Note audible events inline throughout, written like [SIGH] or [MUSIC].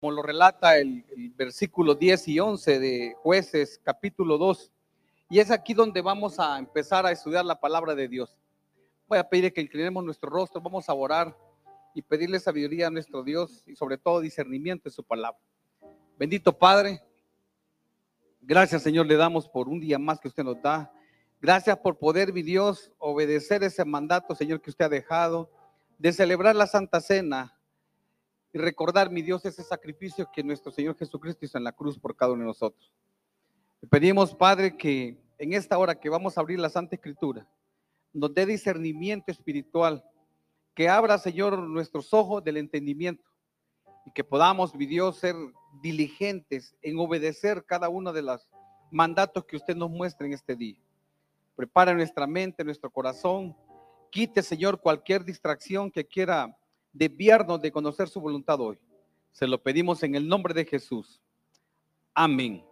como lo relata el, versículo 10 y 11 de jueces capítulo 2. Y es aquí donde vamos a empezar a estudiar la palabra de Dios. Voy a pedir que inclinemos nuestro rostro, vamos a orar y pedirle sabiduría a nuestro Dios y sobre todo discernimiento de su palabra. Bendito Padre, gracias Señor le damos por un día más que usted nos da. Gracias por poder, mi Dios, obedecer ese mandato, Señor, que usted ha dejado de celebrar la Santa Cena y recordar, mi Dios, ese sacrificio que nuestro Señor Jesucristo hizo en la cruz por cada uno de nosotros. Pedimos, Padre, que en esta hora que vamos a abrir la Santa Escritura, nos dé discernimiento espiritual, que abra, Señor, nuestros ojos del entendimiento y que podamos, mi Dios, ser diligentes en obedecer cada uno de los mandatos que usted nos muestra en este día. Prepara nuestra mente, nuestro corazón. Quite, Señor, cualquier distracción que quiera desviarnos de conocer su voluntad hoy. Se lo pedimos en el nombre de Jesús. Amén.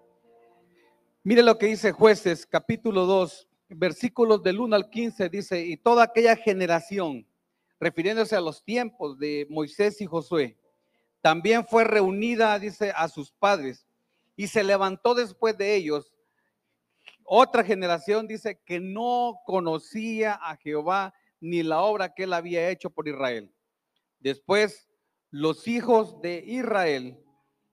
Mire lo que dice jueces capítulo 2, versículos del 1 al 15, dice, y toda aquella generación, refiriéndose a los tiempos de Moisés y Josué, también fue reunida, dice, a sus padres, y se levantó después de ellos otra generación, dice, que no conocía a Jehová ni la obra que él había hecho por Israel. Después, los hijos de Israel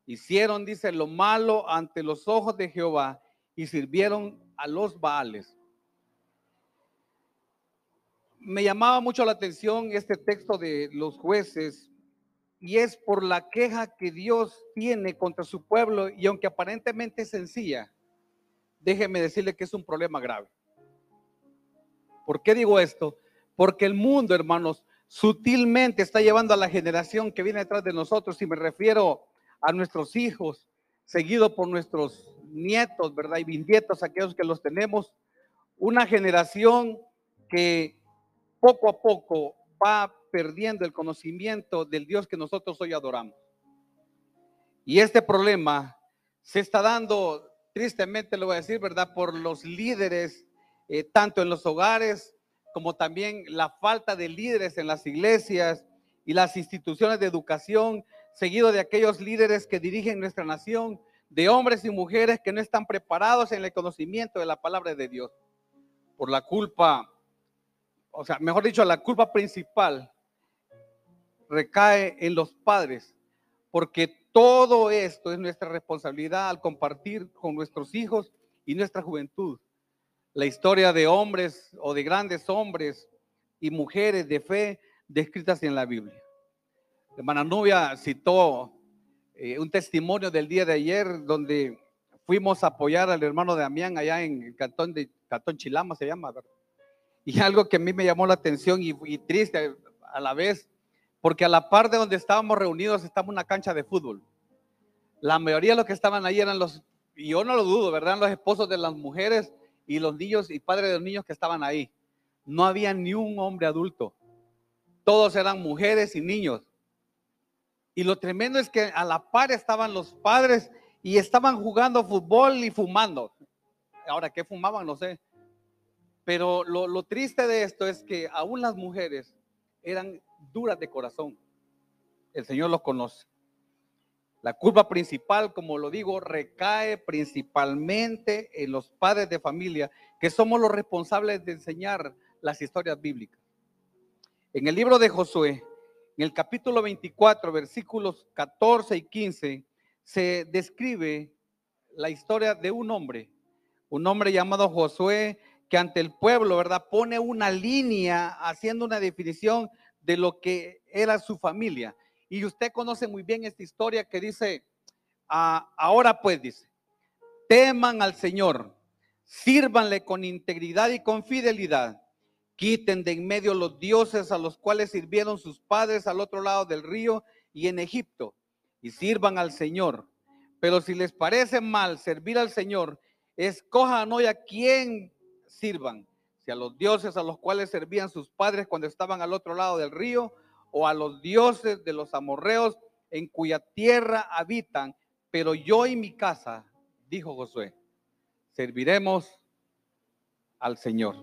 hicieron, dice, lo malo ante los ojos de Jehová y sirvieron a los Baales. Me llamaba mucho la atención este texto de los jueces y es por la queja que Dios tiene contra su pueblo y aunque aparentemente es sencilla, déjeme decirle que es un problema grave. ¿Por qué digo esto? Porque el mundo, hermanos, sutilmente está llevando a la generación que viene detrás de nosotros, y me refiero a nuestros hijos, seguido por nuestros nietos, ¿verdad? Y bisnietos, aquellos que los tenemos, una generación que poco a poco va perdiendo el conocimiento del Dios que nosotros hoy adoramos. Y este problema se está dando, tristemente lo voy a decir, ¿verdad? Por los líderes, eh, tanto en los hogares como también la falta de líderes en las iglesias y las instituciones de educación, seguido de aquellos líderes que dirigen nuestra nación, de hombres y mujeres que no están preparados en el conocimiento de la palabra de Dios. Por la culpa, o sea, mejor dicho, la culpa principal recae en los padres, porque todo esto es nuestra responsabilidad al compartir con nuestros hijos y nuestra juventud la historia de hombres o de grandes hombres y mujeres de fe descritas en la Biblia. hermana Nubia citó eh, un testimonio del día de ayer donde fuimos a apoyar al hermano Damián allá en el cantón de Cantón Chilama se llama, ¿verdad? Y algo que a mí me llamó la atención y, y triste a la vez, porque a la par de donde estábamos reunidos estaba una cancha de fútbol. La mayoría de los que estaban ahí eran los, y yo no lo dudo, ¿verdad? Los esposos de las mujeres y los niños y padres de los niños que estaban ahí. No había ni un hombre adulto. Todos eran mujeres y niños. Y lo tremendo es que a la par estaban los padres y estaban jugando fútbol y fumando. Ahora, ¿qué fumaban? No sé. Pero lo, triste de esto es que aún las mujeres eran duras de corazón. El Señor los conoce. La culpa principal, como lo digo, recae principalmente en los padres de familia, que somos los responsables de enseñar las historias bíblicas. En el libro de Josué, en el capítulo 24, versículos 14 y 15, se describe la historia de un hombre, un hombre llamado Josué, que ante el pueblo, ¿verdad? Pone una línea haciendo una definición de lo que era su familia. Y usted conoce muy bien esta historia que dice, ah, ahora pues dice, teman al Señor, sírvanle con integridad y con fidelidad, quiten de en medio los dioses a los cuales sirvieron sus padres al otro lado del río y en Egipto, y sirvan al Señor. Pero si les parece mal servir al Señor, escojan hoy a quién sirvan, si a los dioses a los cuales servían sus padres cuando estaban al otro lado del río, o a los dioses de los amorreos en cuya tierra habitan, pero yo y mi casa, dijo Josué, serviremos al Señor.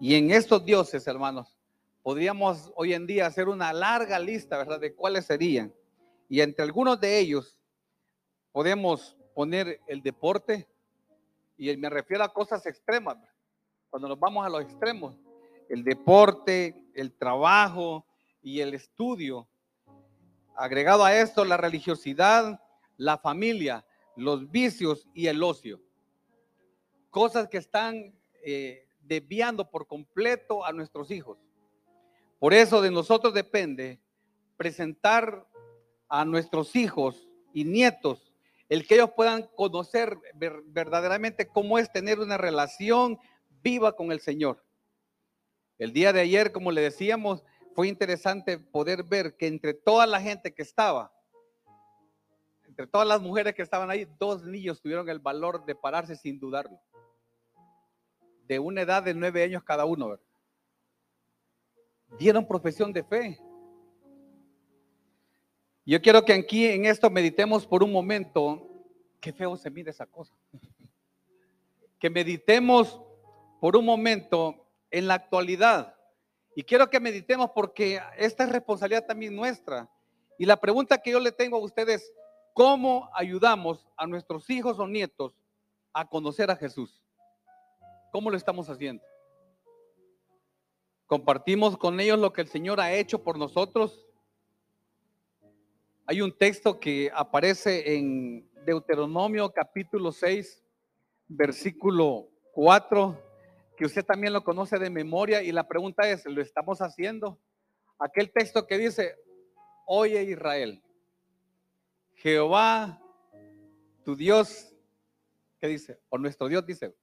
Y en estos dioses, hermanos, podríamos hoy en día hacer una larga lista, ¿verdad?, de cuáles serían. Y entre algunos de ellos podemos poner el deporte, y me refiero a cosas extremas, cuando nos vamos a los extremos, el deporte, el trabajo y el estudio. Agregado a esto, la religiosidad, la familia, los vicios y el ocio. Cosas que están eh, desviando por completo a nuestros hijos. Por eso de nosotros depende presentar a nuestros hijos y nietos el que ellos puedan conocer verdaderamente cómo es tener una relación viva con el Señor. El día de ayer, como le decíamos, fue interesante poder ver que entre toda la gente que estaba, entre todas las mujeres que estaban ahí, dos niños tuvieron el valor de pararse sin dudarlo. De una edad de nueve años cada uno. Dieron profesión de fe. Yo quiero que aquí en esto meditemos por un momento. Qué feo se mide esa cosa. [LAUGHS] Que meditemos por un momento en la actualidad. Y quiero que meditemos porque esta es responsabilidad también nuestra. Y la pregunta que yo le tengo a ustedes, ¿cómo ayudamos a nuestros hijos o nietos a conocer a Jesús? ¿Cómo lo estamos haciendo? ¿Compartimos con ellos lo que el Señor ha hecho por nosotros? Hay un texto que aparece en Deuteronomio capítulo 6, versículo 4 que usted también lo conoce de memoria y la pregunta es, ¿lo estamos haciendo? Aquel texto que dice, oye Israel, Jehová, tu Dios, ¿qué dice? O nuestro Dios dice,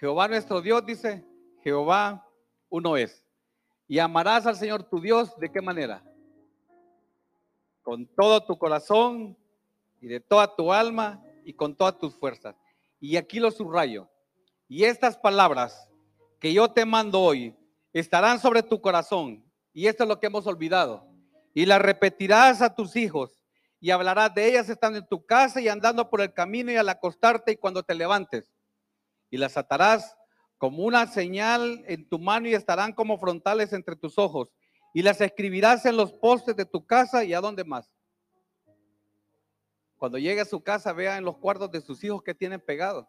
Jehová nuestro Dios dice, Jehová uno es. Y amarás al Señor tu Dios, ¿de qué manera? Con todo tu corazón y de toda tu alma y con todas tus fuerzas. Y aquí lo subrayo. Y estas palabras que yo te mando hoy estarán sobre tu corazón. Y esto es lo que hemos olvidado. Y las repetirás a tus hijos y hablarás de ellas estando en tu casa y andando por el camino y al acostarte y cuando te levantes. Y las atarás como una señal en tu mano y estarán como frontales entre tus ojos. Y las escribirás en los postes de tu casa y a dónde más. Cuando llegue a su casa, vea en los cuartos de sus hijos que tienen pegados.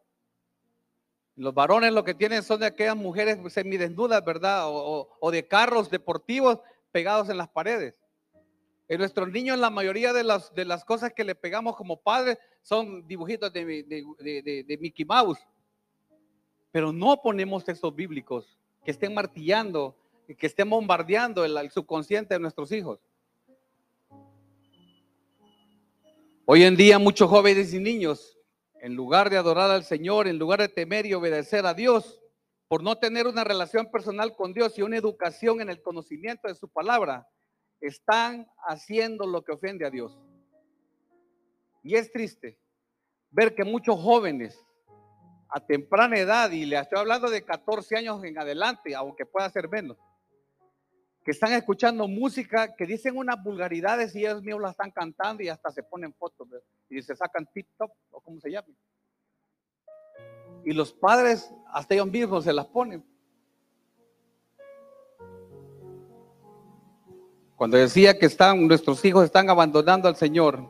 Los varones lo que tienen son de aquellas mujeres semidesnudas, ¿verdad? O, de carros deportivos pegados en las paredes. En nuestros niños la mayoría de las, de las cosas que le pegamos como padres son dibujitos de, Mickey Mouse. Pero no ponemos textos bíblicos que estén martillando, que estén bombardeando el subconsciente de nuestros hijos. Hoy en día muchos jóvenes y niños en lugar de adorar al Señor, en lugar de temer y obedecer a Dios, por no tener una relación personal con Dios y una educación en el conocimiento de su palabra, están haciendo lo que ofende a Dios. Y es triste ver que muchos jóvenes a temprana edad, y le estoy hablando de 14 años en adelante, aunque pueda ser menos, que están escuchando música que dicen unas vulgaridades y ellos mismos la están cantando y hasta se ponen fotos y se sacan TikTok o como se llama. Y los padres hasta ellos mismos se las ponen. Cuando decía que están, nuestros hijos están abandonando al Señor,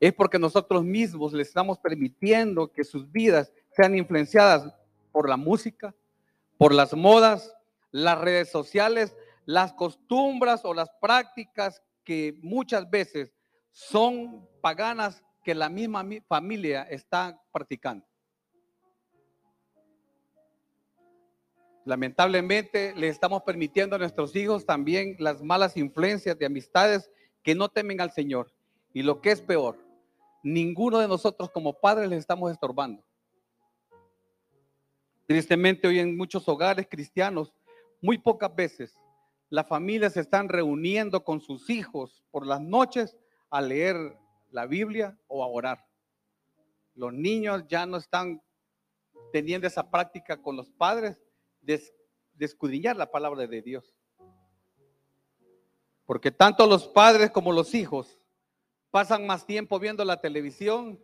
es porque nosotros mismos les estamos permitiendo que sus vidas sean influenciadas por la música, por las modas, las redes sociales, las costumbres o las prácticas que muchas veces son paganas que la misma familia está practicando. Lamentablemente le estamos permitiendo a nuestros hijos también las malas influencias de amistades que no temen al Señor. Y lo que es peor, ninguno de nosotros como padres les estamos estorbando. Tristemente hoy en muchos hogares cristianos, muy pocas veces las familias se están reuniendo con sus hijos por las noches a leer la Biblia o a orar. Los niños ya no están teniendo esa práctica con los padres de, escudriñar la palabra de Dios. Porque tanto los padres como los hijos pasan más tiempo viendo la televisión,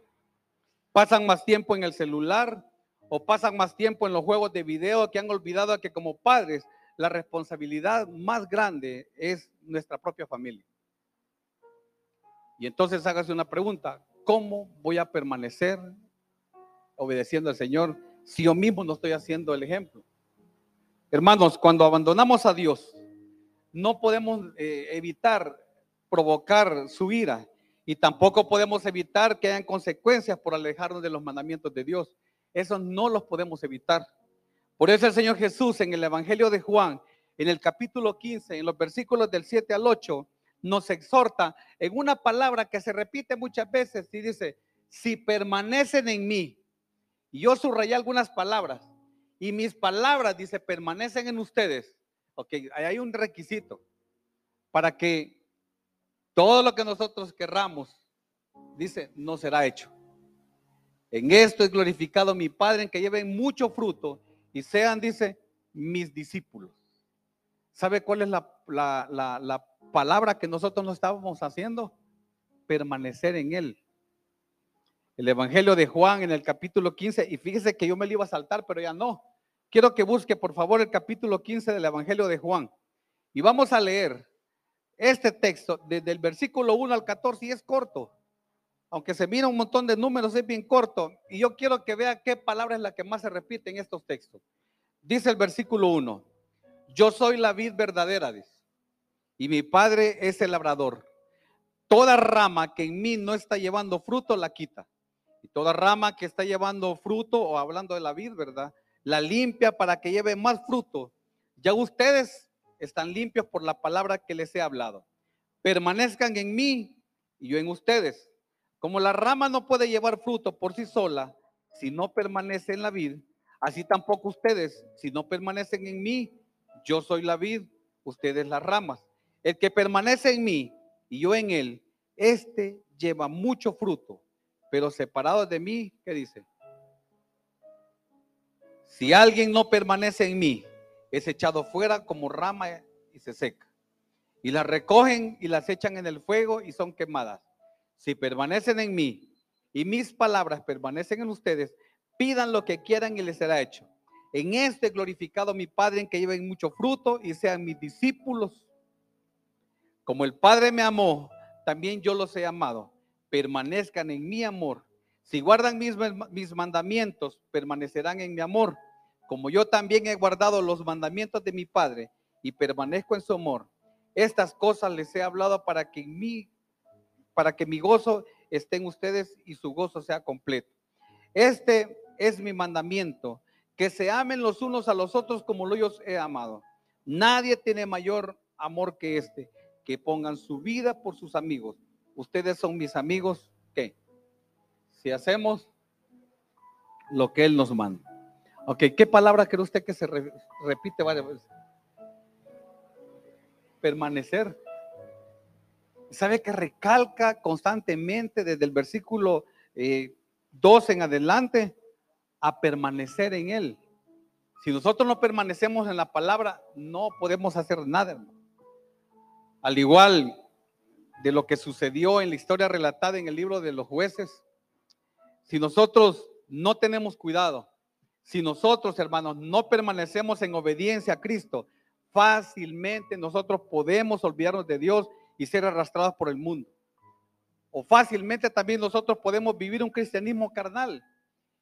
pasan más tiempo en el celular o pasan más tiempo en los juegos de video que han olvidado que como padres la responsabilidad más grande es nuestra propia familia. Y entonces hágase una pregunta, ¿cómo voy a permanecer obedeciendo al Señor si yo mismo no estoy haciendo el ejemplo? Hermanos, cuando abandonamos a Dios, no podemos eh, evitar provocar su ira y tampoco podemos evitar que hayan consecuencias por alejarnos de los mandamientos de Dios. Eso no los podemos evitar. Por eso el Señor Jesús en el Evangelio de Juan, en el capítulo 15, en los versículos del 7 al 8, nos exhorta en una palabra que se repite muchas veces y dice, si permanecen en mí, y yo subrayé algunas palabras, y mis palabras, dice, permanecen en ustedes, ok, hay un requisito para que todo lo que nosotros querramos, dice, no será hecho. En esto es glorificado mi Padre, en que lleven mucho fruto y sean, dice, mis discípulos. ¿Sabe cuál es la, la, palabra que nosotros no estábamos haciendo? Permanecer en Él. El Evangelio de Juan en el capítulo 15, y fíjese que yo me lo iba a saltar, pero ya no. Quiero que busque, por favor, el capítulo 15 del Evangelio de Juan. Y vamos a leer este texto desde el versículo 1 al 14 y es corto. Aunque se mira un montón de números, es bien corto. Y yo quiero que vea qué palabra es la que más se repite en estos textos. Dice el versículo 1, yo soy la vid verdadera, dice, y mi padre es el labrador. Toda rama que en mí no está llevando fruto, la quita. Y toda rama que está llevando fruto, o hablando de la vid, ¿verdad? La limpia para que lleve más fruto. Ya ustedes están limpios por la palabra que les he hablado. Permanezcan en mí y yo en ustedes. Como la rama no puede llevar fruto por sí sola si no permanece en la vid, así tampoco ustedes, si no permanecen en mí, yo soy la vid, ustedes las ramas. El que permanece en mí y yo en él, este lleva mucho fruto, pero separado de mí, ¿qué dice? Si alguien no permanece en mí, es echado fuera como rama y se seca. Y las recogen y las echan en el fuego y son quemadas. Si permanecen en mí y mis palabras permanecen en ustedes, pidan lo que quieran y les será hecho. En este glorificado mi Padre en que lleven mucho fruto y sean mis discípulos. Como el Padre me amó, también yo los he amado. Permanezcan en mi amor. Si guardan mis, mis mandamientos, permanecerán en mi amor como yo también he guardado los mandamientos de mi Padre y permanezco en su amor, estas cosas les he hablado para que mi, para que mi gozo esté en ustedes y su gozo sea completo. Este es mi mandamiento, que se amen los unos a los otros como lo yo he amado. Nadie tiene mayor amor que este, que pongan su vida por sus amigos. Ustedes son mis amigos, ¿qué? Si hacemos lo que Él nos manda. Ok, ¿qué palabra cree usted que se repite varias veces? Permanecer. ¿Sabe que recalca constantemente desde el versículo 2 eh, en adelante a permanecer en Él? Si nosotros no permanecemos en la palabra, no podemos hacer nada. Al igual de lo que sucedió en la historia relatada en el libro de los jueces, si nosotros no tenemos cuidado, si nosotros, hermanos, no permanecemos en obediencia a Cristo, fácilmente nosotros podemos olvidarnos de Dios y ser arrastrados por el mundo. O fácilmente también nosotros podemos vivir un cristianismo carnal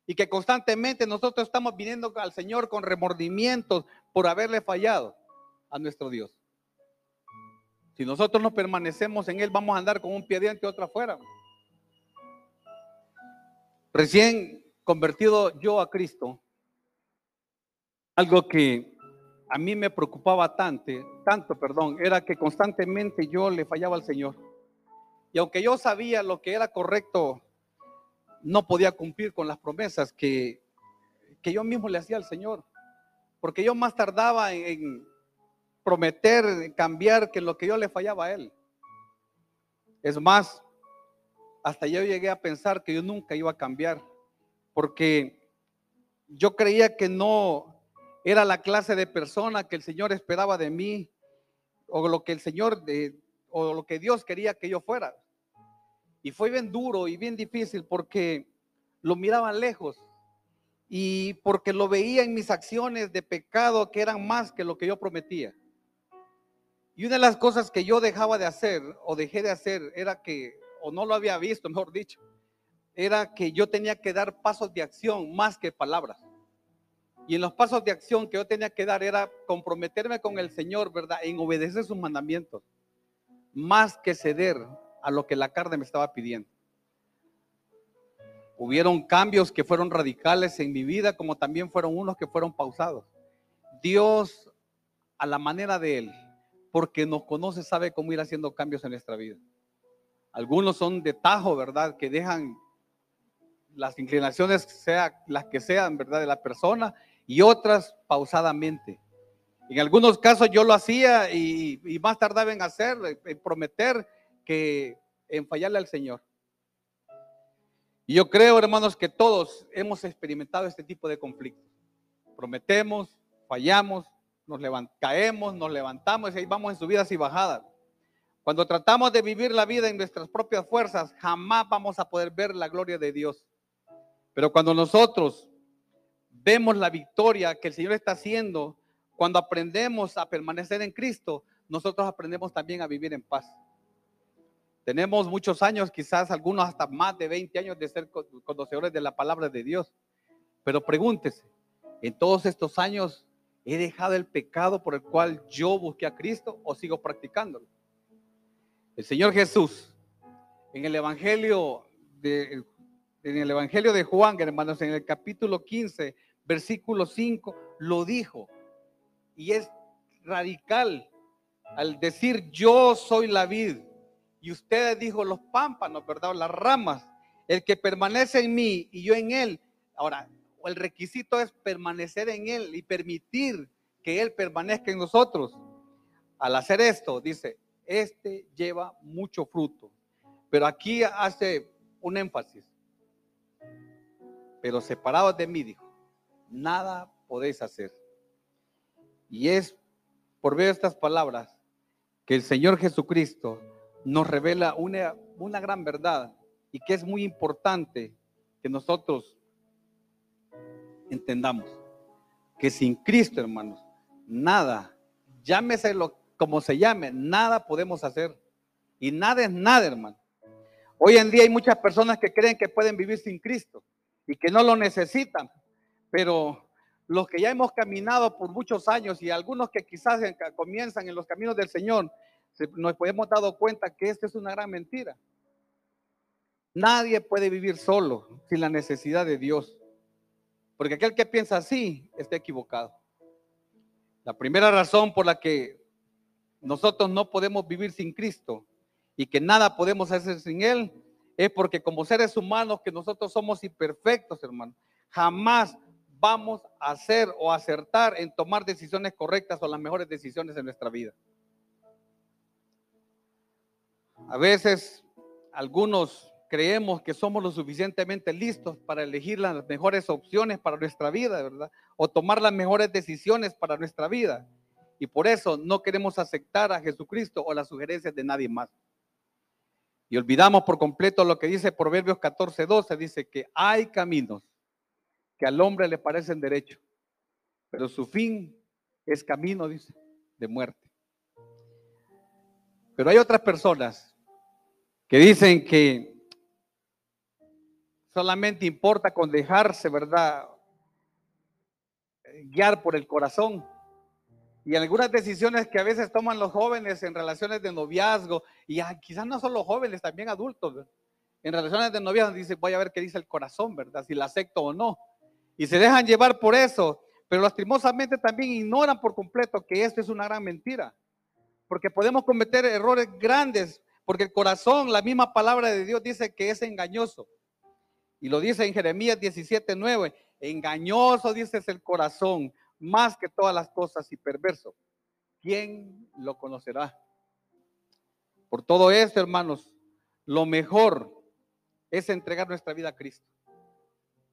y que constantemente nosotros estamos viniendo al Señor con remordimientos por haberle fallado a nuestro Dios. Si nosotros no permanecemos en Él, vamos a andar con un pie dentro y otro afuera. Recién convertido yo a Cristo, algo que a mí me preocupaba tanto, tanto, perdón, era que constantemente yo le fallaba al Señor. Y aunque yo sabía lo que era correcto, no podía cumplir con las promesas que, que yo mismo le hacía al Señor. Porque yo más tardaba en, en prometer, cambiar, que lo que yo le fallaba a Él. Es más, hasta yo llegué a pensar que yo nunca iba a cambiar, porque yo creía que no, era la clase de persona que el Señor esperaba de mí, o lo que el Señor, de, o lo que Dios quería que yo fuera. Y fue bien duro y bien difícil porque lo miraba lejos y porque lo veía en mis acciones de pecado que eran más que lo que yo prometía. Y una de las cosas que yo dejaba de hacer o dejé de hacer era que, o no lo había visto, [LAUGHS] mejor dicho, era que yo tenía que dar pasos de acción más que palabras. Y en los pasos de acción que yo tenía que dar era comprometerme con el Señor, ¿verdad? En obedecer sus mandamientos, más que ceder a lo que la carne me estaba pidiendo. Hubieron cambios que fueron radicales en mi vida, como también fueron unos que fueron pausados. Dios, a la manera de Él, porque nos conoce, sabe cómo ir haciendo cambios en nuestra vida. Algunos son de tajo, ¿verdad? Que dejan las inclinaciones, sea las que sean, ¿verdad? De la persona y otras pausadamente. En algunos casos yo lo hacía y, más tardaba en hacer, en prometer que en fallarle al Señor. Y yo creo, hermanos, que todos hemos experimentado este tipo de conflictos. Prometemos, fallamos, nos caemos, nos levantamos y ahí vamos en subidas y bajadas. Cuando tratamos de vivir la vida en nuestras propias fuerzas, jamás vamos a poder ver la gloria de Dios. Pero cuando nosotros vemos la victoria que el Señor está haciendo, cuando aprendemos a permanecer en Cristo, nosotros aprendemos también a vivir en paz. Tenemos muchos años, quizás algunos hasta más de 20 años de ser conocedores de la palabra de Dios. Pero pregúntese, en todos estos años, ¿he dejado el pecado por el cual yo busqué a Cristo o sigo practicándolo? El Señor Jesús, en el Evangelio de, en el Evangelio de Juan, hermanos, en el capítulo 15, versículo 5, lo dijo. Y es radical al decir yo soy la vid. Y ustedes dijo los pámpanos, ¿verdad? Las ramas. El que permanece en mí y yo en él. Ahora, el requisito es permanecer en él y permitir que él permanezca en nosotros. Al hacer esto, dice, este lleva mucho fruto. Pero aquí hace un énfasis. Pero separados de mí, dijo, nada podéis hacer. Y es por ver estas palabras que el Señor Jesucristo nos revela una, una gran verdad y que es muy importante que nosotros entendamos que sin Cristo, hermanos, nada, llámese lo, como se llame, nada podemos hacer. Y nada es nada, hermano. Hoy en día hay muchas personas que creen que pueden vivir sin Cristo y que no lo necesitan. Pero los que ya hemos caminado por muchos años y algunos que quizás comienzan en los caminos del Señor, nos hemos dado cuenta que esta es una gran mentira. Nadie puede vivir solo sin la necesidad de Dios. Porque aquel que piensa así está equivocado. La primera razón por la que nosotros no podemos vivir sin Cristo y que nada podemos hacer sin Él es porque como seres humanos que nosotros somos imperfectos, hermano, jamás vamos a hacer o acertar en tomar decisiones correctas o las mejores decisiones en nuestra vida. A veces algunos creemos que somos lo suficientemente listos para elegir las mejores opciones para nuestra vida, ¿verdad? O tomar las mejores decisiones para nuestra vida. Y por eso no queremos aceptar a Jesucristo o las sugerencias de nadie más. Y olvidamos por completo lo que dice Proverbios 14, 12. Dice que hay caminos que al hombre le parecen derecho, pero su fin es camino, dice, de muerte. Pero hay otras personas que dicen que solamente importa con dejarse, ¿verdad? Guiar por el corazón y algunas decisiones que a veces toman los jóvenes en relaciones de noviazgo, y quizás no solo jóvenes, también adultos, en relaciones de noviazgo, dice, voy a ver qué dice el corazón, ¿verdad? Si la acepto o no. Y se dejan llevar por eso, pero lastimosamente también ignoran por completo que esto es una gran mentira. Porque podemos cometer errores grandes, porque el corazón, la misma palabra de Dios dice que es engañoso. Y lo dice en Jeremías 17, 9. Engañoso, dice, es el corazón más que todas las cosas y perverso. ¿Quién lo conocerá? Por todo esto, hermanos, lo mejor es entregar nuestra vida a Cristo.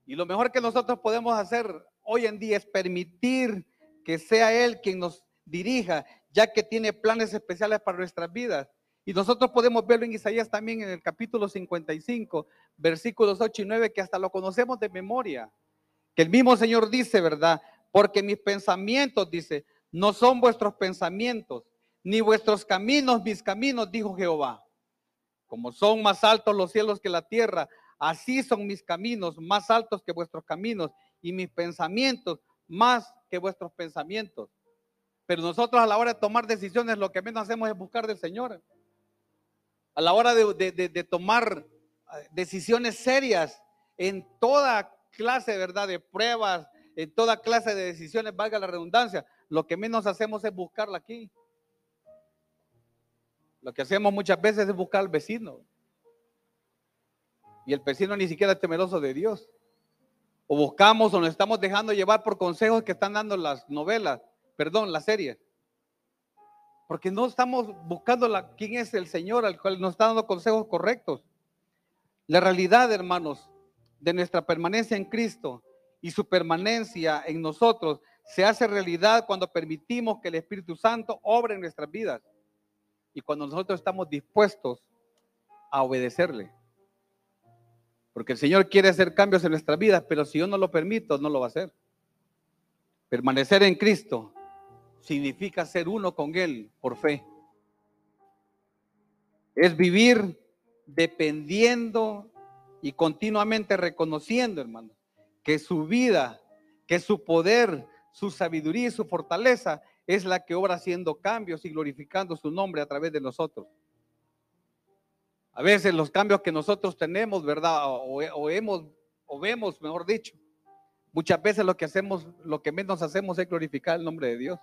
Y lo mejor que nosotros podemos hacer hoy en día es permitir que sea Él quien nos dirija, ya que tiene planes especiales para nuestras vidas. Y nosotros podemos verlo en Isaías también en el capítulo 55, versículos 8 y 9, que hasta lo conocemos de memoria. Que el mismo Señor dice, ¿verdad? Porque mis pensamientos, dice, no son vuestros pensamientos, ni vuestros caminos mis caminos, dijo Jehová. Como son más altos los cielos que la tierra, así son mis caminos más altos que vuestros caminos y mis pensamientos más que vuestros pensamientos. Pero nosotros a la hora de tomar decisiones lo que menos hacemos es buscar del Señor. A la hora de, tomar eh, decisiones serias en toda clase, ¿verdad? De pruebas, en toda clase de decisiones, valga la redundancia, lo que menos hacemos es buscarla aquí. Lo que hacemos muchas veces es buscar al vecino. Y el vecino ni siquiera es temeroso de Dios. O buscamos o nos estamos dejando llevar por consejos que están dando las novelas, perdón, la serie. Porque no estamos buscando la, quién es el Señor al cual nos está dando consejos correctos. La realidad, hermanos, de nuestra permanencia en Cristo y su permanencia en nosotros se hace realidad cuando permitimos que el Espíritu Santo obre en nuestras vidas y cuando nosotros estamos dispuestos a obedecerle. Porque el Señor quiere hacer cambios en nuestras vidas, pero si yo no lo permito, no lo va a hacer. Permanecer en Cristo significa ser uno con Él por fe. Es vivir dependiendo y continuamente reconociendo, hermano, que su vida, que su poder, su sabiduría y su fortaleza es la que obra haciendo cambios y glorificando su nombre a través de nosotros. A veces los cambios que nosotros tenemos, ¿verdad? O, hemos, o vemos, mejor dicho, muchas veces lo que hacemos, lo que menos hacemos es glorificar el nombre de Dios.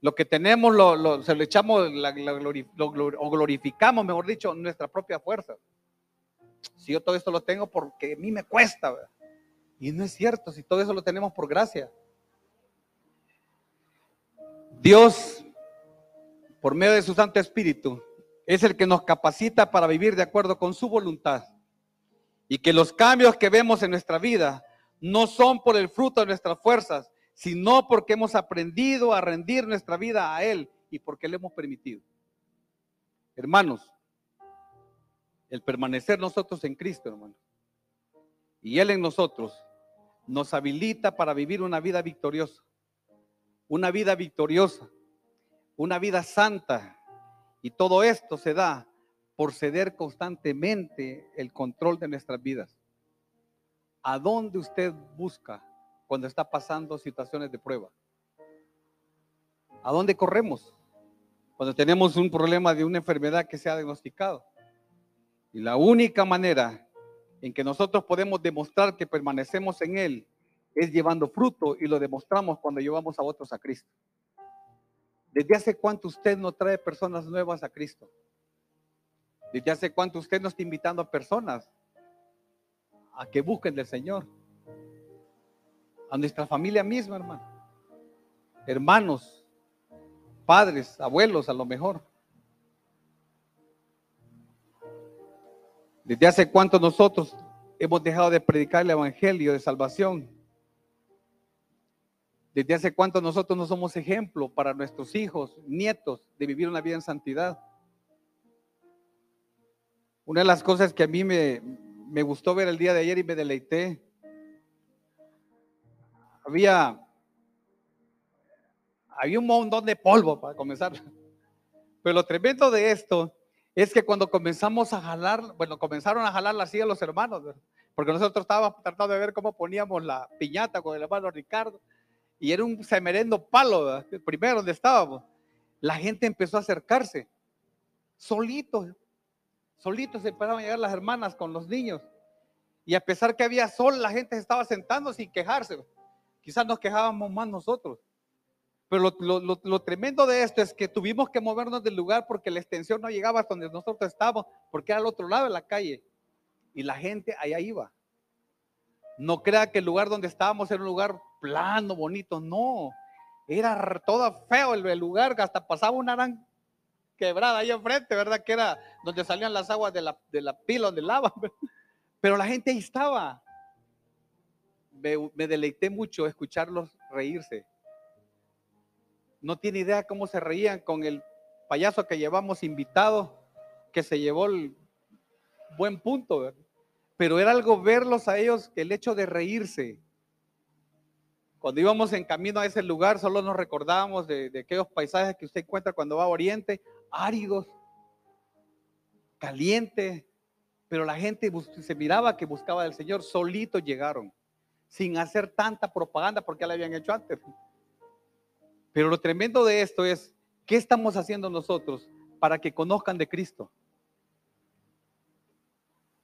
Lo que tenemos lo, se lo echamos o glorificamos, mejor dicho, nuestra propia fuerza. Si yo todo esto lo tengo porque a mí me cuesta, y no es cierto, si todo eso lo tenemos por gracia. Dios, por medio de su Santo Espíritu, es el que nos capacita para vivir de acuerdo con su voluntad. Y que los cambios que vemos en nuestra vida no son por el fruto de nuestras fuerzas, sino porque hemos aprendido a rendir nuestra vida a Él y porque le hemos permitido. Hermanos, el permanecer nosotros en Cristo, hermano, y Él en nosotros, nos habilita para vivir una vida victoriosa, una vida victoriosa, una vida santa. Y todo esto se da por ceder constantemente el control de nuestras vidas. ¿A dónde usted busca cuando está pasando situaciones de prueba? ¿A dónde corremos cuando tenemos un problema de una enfermedad que se ha diagnosticado? Y la única manera en que nosotros podemos demostrar que permanecemos en Él es llevando fruto y lo demostramos cuando llevamos a otros a Cristo. ¿Desde hace cuánto usted no trae personas nuevas a Cristo? ¿Desde hace cuánto usted no está invitando a personas a que busquen del Señor? a nuestra familia misma, hermano. Hermanos, padres, abuelos, a lo mejor. Desde hace cuánto nosotros hemos dejado de predicar el Evangelio de salvación. Desde hace cuánto nosotros no somos ejemplo para nuestros hijos, nietos, de vivir una vida en santidad. Una de las cosas que a mí me, me gustó ver el día de ayer y me deleité había, había un montón de polvo para comenzar. Pero lo tremendo de esto es que cuando comenzamos a jalar, bueno, comenzaron a jalar la silla los hermanos, porque nosotros estábamos tratando de ver cómo poníamos la piñata con el hermano Ricardo, y era un semerendo palo, primero donde estábamos. La gente empezó a acercarse, solitos, solitos empezaron a llegar las hermanas con los niños. Y a pesar que había sol, la gente estaba sentando sin quejarse. Quizás nos quejábamos más nosotros. Pero lo, tremendo de esto es que tuvimos que movernos del lugar porque la extensión no llegaba hasta donde nosotros estábamos, porque era al otro lado de la calle. Y la gente allá iba. No crea que el lugar donde estábamos era un lugar plano, bonito. No. Era todo feo el, lugar, hasta pasaba una gran quebrada ahí enfrente, ¿verdad? Que era donde salían las aguas de la, de la pila donde lava. [LAUGHS] Pero la gente ahí estaba me, deleité mucho escucharlos reírse. No tiene idea cómo se reían con el payaso que llevamos invitado, que se llevó el buen punto, pero era algo verlos a ellos, el hecho de reírse. Cuando íbamos en camino a ese lugar, solo nos recordábamos de, de aquellos paisajes que usted encuentra cuando va a Oriente, áridos, caliente, pero la gente se miraba que buscaba al Señor, solito llegaron, sin hacer tanta propaganda porque ya la habían hecho antes. Pero lo tremendo de esto es, ¿qué estamos haciendo nosotros para que conozcan de Cristo?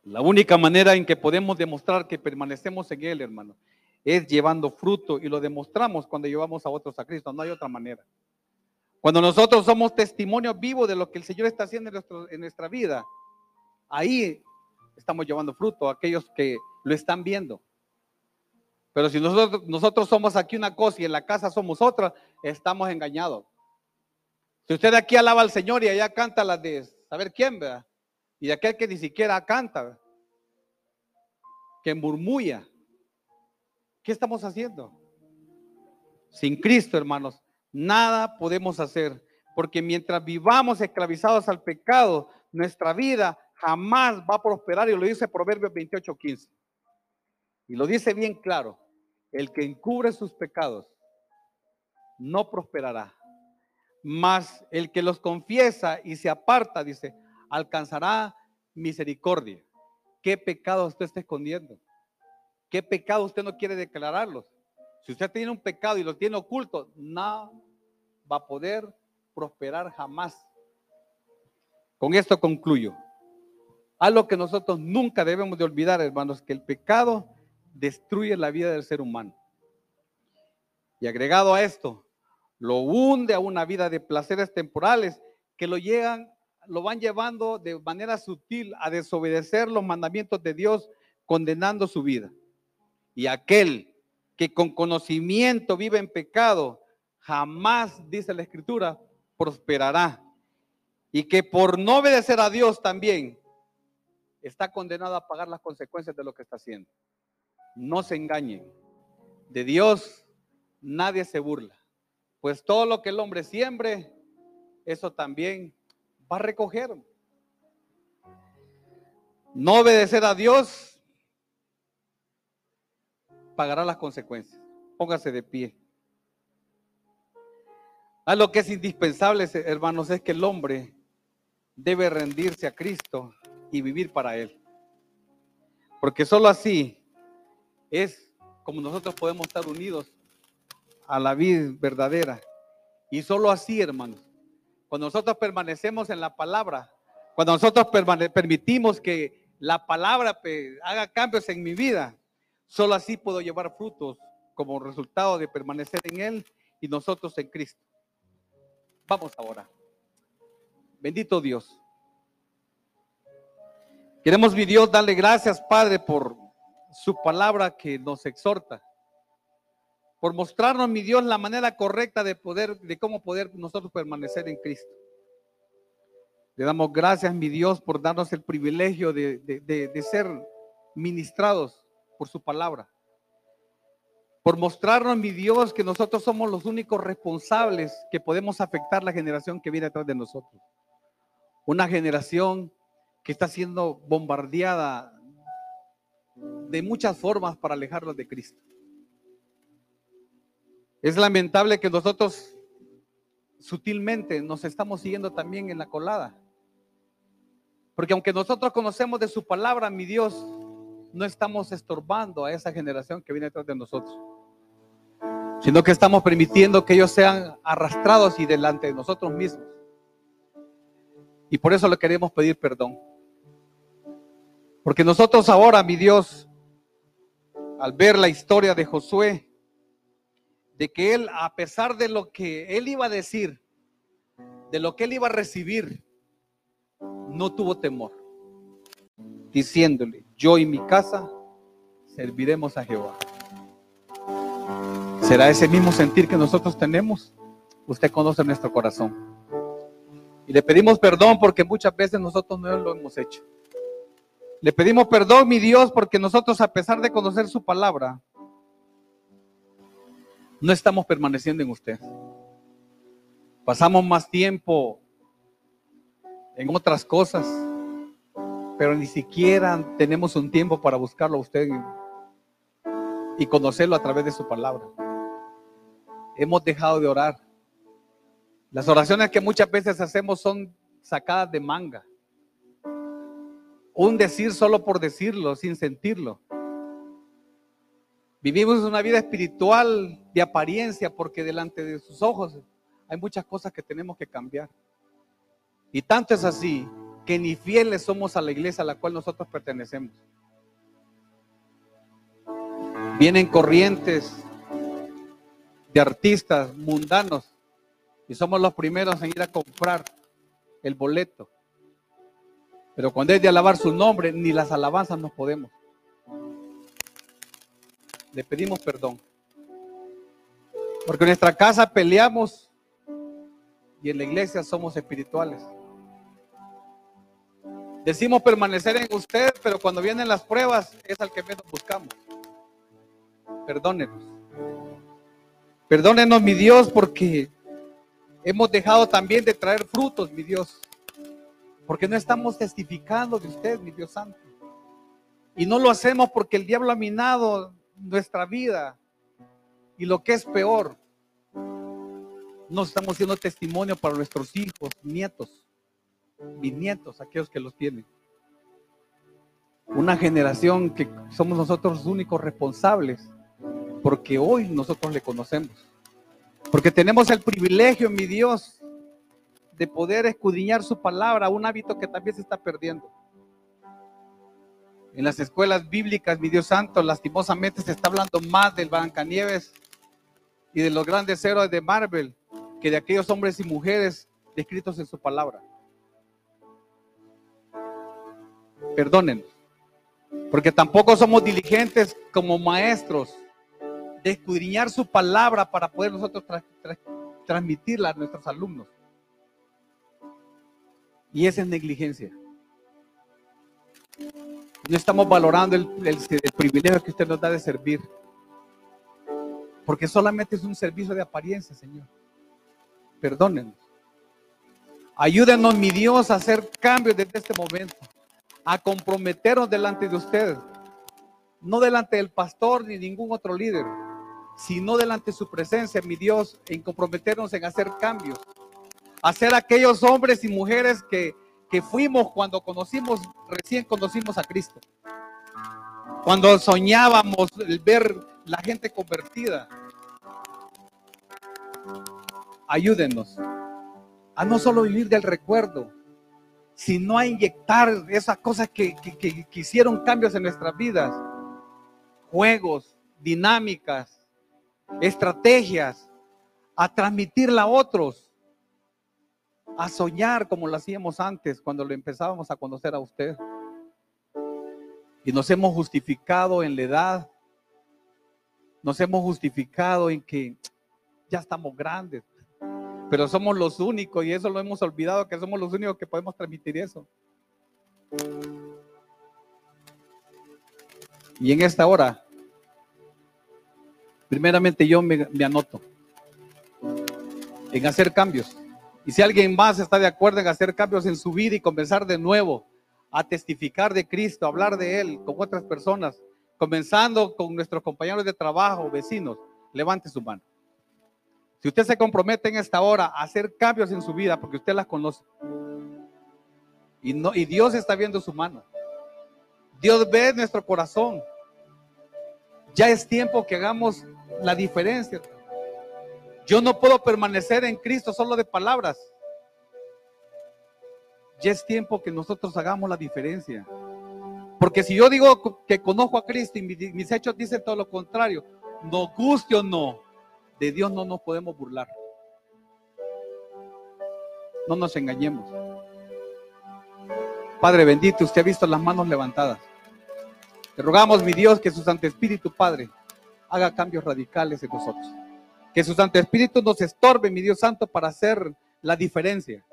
La única manera en que podemos demostrar que permanecemos en Él, hermano, es llevando fruto y lo demostramos cuando llevamos a otros a Cristo. No hay otra manera. Cuando nosotros somos testimonio vivo de lo que el Señor está haciendo en, nuestra vida, ahí estamos llevando fruto a aquellos que lo están viendo. Pero si nosotros, nosotros somos aquí una cosa y en la casa somos otra, estamos engañados. Si usted aquí alaba al Señor y allá canta las de saber quién, ¿verdad? Y aquel que ni siquiera canta, que murmulla. ¿Qué estamos haciendo? Sin Cristo, hermanos, nada podemos hacer, porque mientras vivamos esclavizados al pecado, nuestra vida jamás va a prosperar, y lo dice Proverbios 28:15. Y lo dice bien claro, el que encubre sus pecados no prosperará, mas el que los confiesa y se aparta, dice, alcanzará misericordia. ¿Qué pecado usted está escondiendo? ¿Qué pecado usted no quiere declararlos? Si usted tiene un pecado y lo tiene oculto, no va a poder prosperar jamás. Con esto concluyo. Algo que nosotros nunca debemos de olvidar, hermanos, que el pecado destruye la vida del ser humano. Y agregado a esto, lo hunde a una vida de placeres temporales que lo llegan lo van llevando de manera sutil a desobedecer los mandamientos de Dios, condenando su vida. Y aquel que con conocimiento vive en pecado, jamás, dice la Escritura, prosperará. Y que por no obedecer a Dios también está condenado a pagar las consecuencias de lo que está haciendo. No se engañen. De Dios nadie se burla. Pues todo lo que el hombre siembre, eso también va a recoger. No obedecer a Dios pagará las consecuencias. Póngase de pie. A lo que es indispensable, hermanos, es que el hombre debe rendirse a Cristo y vivir para Él. Porque solo así es como nosotros podemos estar unidos a la vida verdadera. Y solo así, hermanos, cuando nosotros permanecemos en la palabra, cuando nosotros permitimos que la palabra haga cambios en mi vida, solo así puedo llevar frutos como resultado de permanecer en Él y nosotros en Cristo. Vamos ahora. Bendito Dios. Queremos, mi Dios, darle gracias, Padre, por su palabra que nos exhorta por mostrarnos, mi Dios, la manera correcta de poder, de cómo poder nosotros permanecer en Cristo. Le damos gracias, mi Dios, por darnos el privilegio de, de ser ministrados por su palabra. Por mostrarnos, mi Dios, que nosotros somos los únicos responsables que podemos afectar la generación que viene atrás de nosotros. Una generación que está siendo bombardeada de muchas formas para alejarlos de Cristo. Es lamentable que nosotros sutilmente nos estamos siguiendo también en la colada. Porque aunque nosotros conocemos de su palabra, mi Dios, no estamos estorbando a esa generación que viene detrás de nosotros, sino que estamos permitiendo que ellos sean arrastrados y delante de nosotros mismos. Y por eso le queremos pedir perdón. Porque nosotros ahora, mi Dios, al ver la historia de Josué, de que él, a pesar de lo que él iba a decir, de lo que él iba a recibir, no tuvo temor, diciéndole, yo y mi casa serviremos a Jehová. ¿Será ese mismo sentir que nosotros tenemos? Usted conoce nuestro corazón. Y le pedimos perdón porque muchas veces nosotros no lo hemos hecho. Le pedimos perdón, mi Dios, porque nosotros, a pesar de conocer su palabra, no estamos permaneciendo en usted. Pasamos más tiempo en otras cosas, pero ni siquiera tenemos un tiempo para buscarlo a usted y conocerlo a través de su palabra. Hemos dejado de orar. Las oraciones que muchas veces hacemos son sacadas de manga. Un decir solo por decirlo, sin sentirlo. Vivimos una vida espiritual de apariencia porque delante de sus ojos hay muchas cosas que tenemos que cambiar. Y tanto es así que ni fieles somos a la iglesia a la cual nosotros pertenecemos. Vienen corrientes de artistas mundanos y somos los primeros en ir a comprar el boleto. Pero cuando es de alabar su nombre, ni las alabanzas nos podemos. Le pedimos perdón. Porque en nuestra casa peleamos y en la iglesia somos espirituales. Decimos permanecer en usted, pero cuando vienen las pruebas es al que menos buscamos. Perdónenos. Perdónenos, mi Dios, porque hemos dejado también de traer frutos, mi Dios. Porque no estamos testificando de usted, mi Dios Santo. Y no lo hacemos porque el diablo ha minado nuestra vida. Y lo que es peor, no estamos siendo testimonio para nuestros hijos, nietos, nietos, aquellos que los tienen. Una generación que somos nosotros los únicos responsables porque hoy nosotros le conocemos. Porque tenemos el privilegio, mi Dios, de poder escudriñar su palabra, un hábito que también se está perdiendo. En las escuelas bíblicas, mi Dios santo, lastimosamente se está hablando más del Blancanieves y de los grandes héroes de Marvel que de aquellos hombres y mujeres descritos en su palabra. Perdónenos, porque tampoco somos diligentes como maestros de escudriñar su palabra para poder nosotros transmitirla a nuestros alumnos. Y esa es negligencia. No estamos valorando el, privilegio que usted nos da de servir. Porque solamente es un servicio de apariencia, Señor. Perdónenos. Ayúdenos, mi Dios, a hacer cambios desde este momento. A comprometernos delante de usted. No delante del pastor ni ningún otro líder sino delante de su presencia, mi Dios, en comprometernos en hacer cambios, hacer aquellos hombres y mujeres que, que fuimos cuando conocimos, recién conocimos a Cristo. Cuando soñábamos el ver la gente convertida. Ayúdenos a no solo vivir del recuerdo, sino a inyectar esas cosas que, que, que hicieron cambios en nuestras vidas. Juegos, dinámicas, estrategias, a transmitirla a otros, a soñar como lo hacíamos antes cuando lo empezábamos a conocer a usted. Y nos hemos justificado en la edad, nos hemos justificado en que ya estamos grandes, pero somos los únicos y eso lo hemos olvidado, que somos los únicos que podemos transmitir eso. Y en esta hora primeramente yo me, anoto en hacer cambios. Y si alguien más está de acuerdo en hacer cambios en su vida y comenzar de nuevo a testificar de Cristo, a hablar de Él con otras personas, comenzando con nuestros compañeros de trabajo, vecinos, levante su mano. Si usted se compromete en esta hora a hacer cambios en su vida, porque usted las conoce, y, no, y Dios está viendo su mano, Dios ve nuestro corazón, ya es tiempo que hagamos la diferencia. Yo no puedo permanecer en Cristo solo de palabras. Ya es tiempo que nosotros hagamos la diferencia. Porque si yo digo que conozco a Cristo y mis hechos dicen todo lo contrario, no guste o no, de Dios no nos podemos burlar. No nos engañemos. Padre bendito, usted ha visto las manos levantadas. Te rogamos, mi Dios, que su Santo Espíritu, Padre, haga cambios radicales en nosotros. Que su Santo Espíritu nos estorbe, mi Dios Santo, para hacer la diferencia.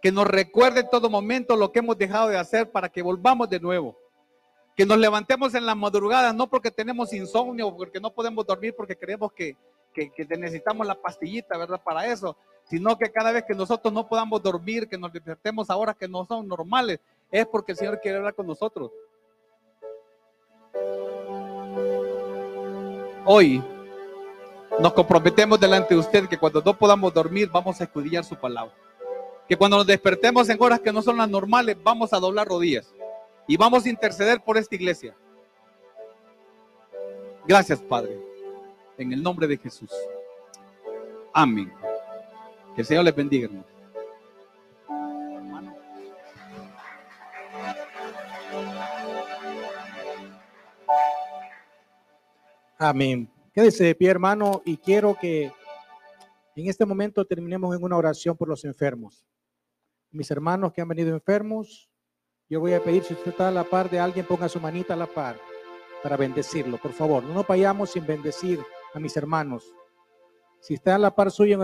Que nos recuerde en todo momento lo que hemos dejado de hacer para que volvamos de nuevo. Que nos levantemos en la madrugada, no porque tenemos insomnio porque no podemos dormir, porque creemos que, que, necesitamos la pastillita, ¿verdad? Para eso, sino que cada vez que nosotros no podamos dormir, que nos despertemos ahora que no son normales, es porque el Señor quiere hablar con nosotros. Hoy nos comprometemos delante de usted que cuando no podamos dormir vamos a estudiar su palabra. Que cuando nos despertemos en horas que no son las normales vamos a doblar rodillas Y vamos a interceder por esta iglesia. Gracias, Padre. En el nombre de Jesús. Amén. Que el Señor les bendiga, hermano. Amén. Quédese de pie, hermano, y quiero que en este momento terminemos en una oración por los enfermos. Mis hermanos que han venido enfermos, yo voy a pedir, si usted está a la par de alguien, ponga su manita a la par para bendecirlo, por favor. No nos vayamos sin bendecir a mis hermanos. Si está a la par suya,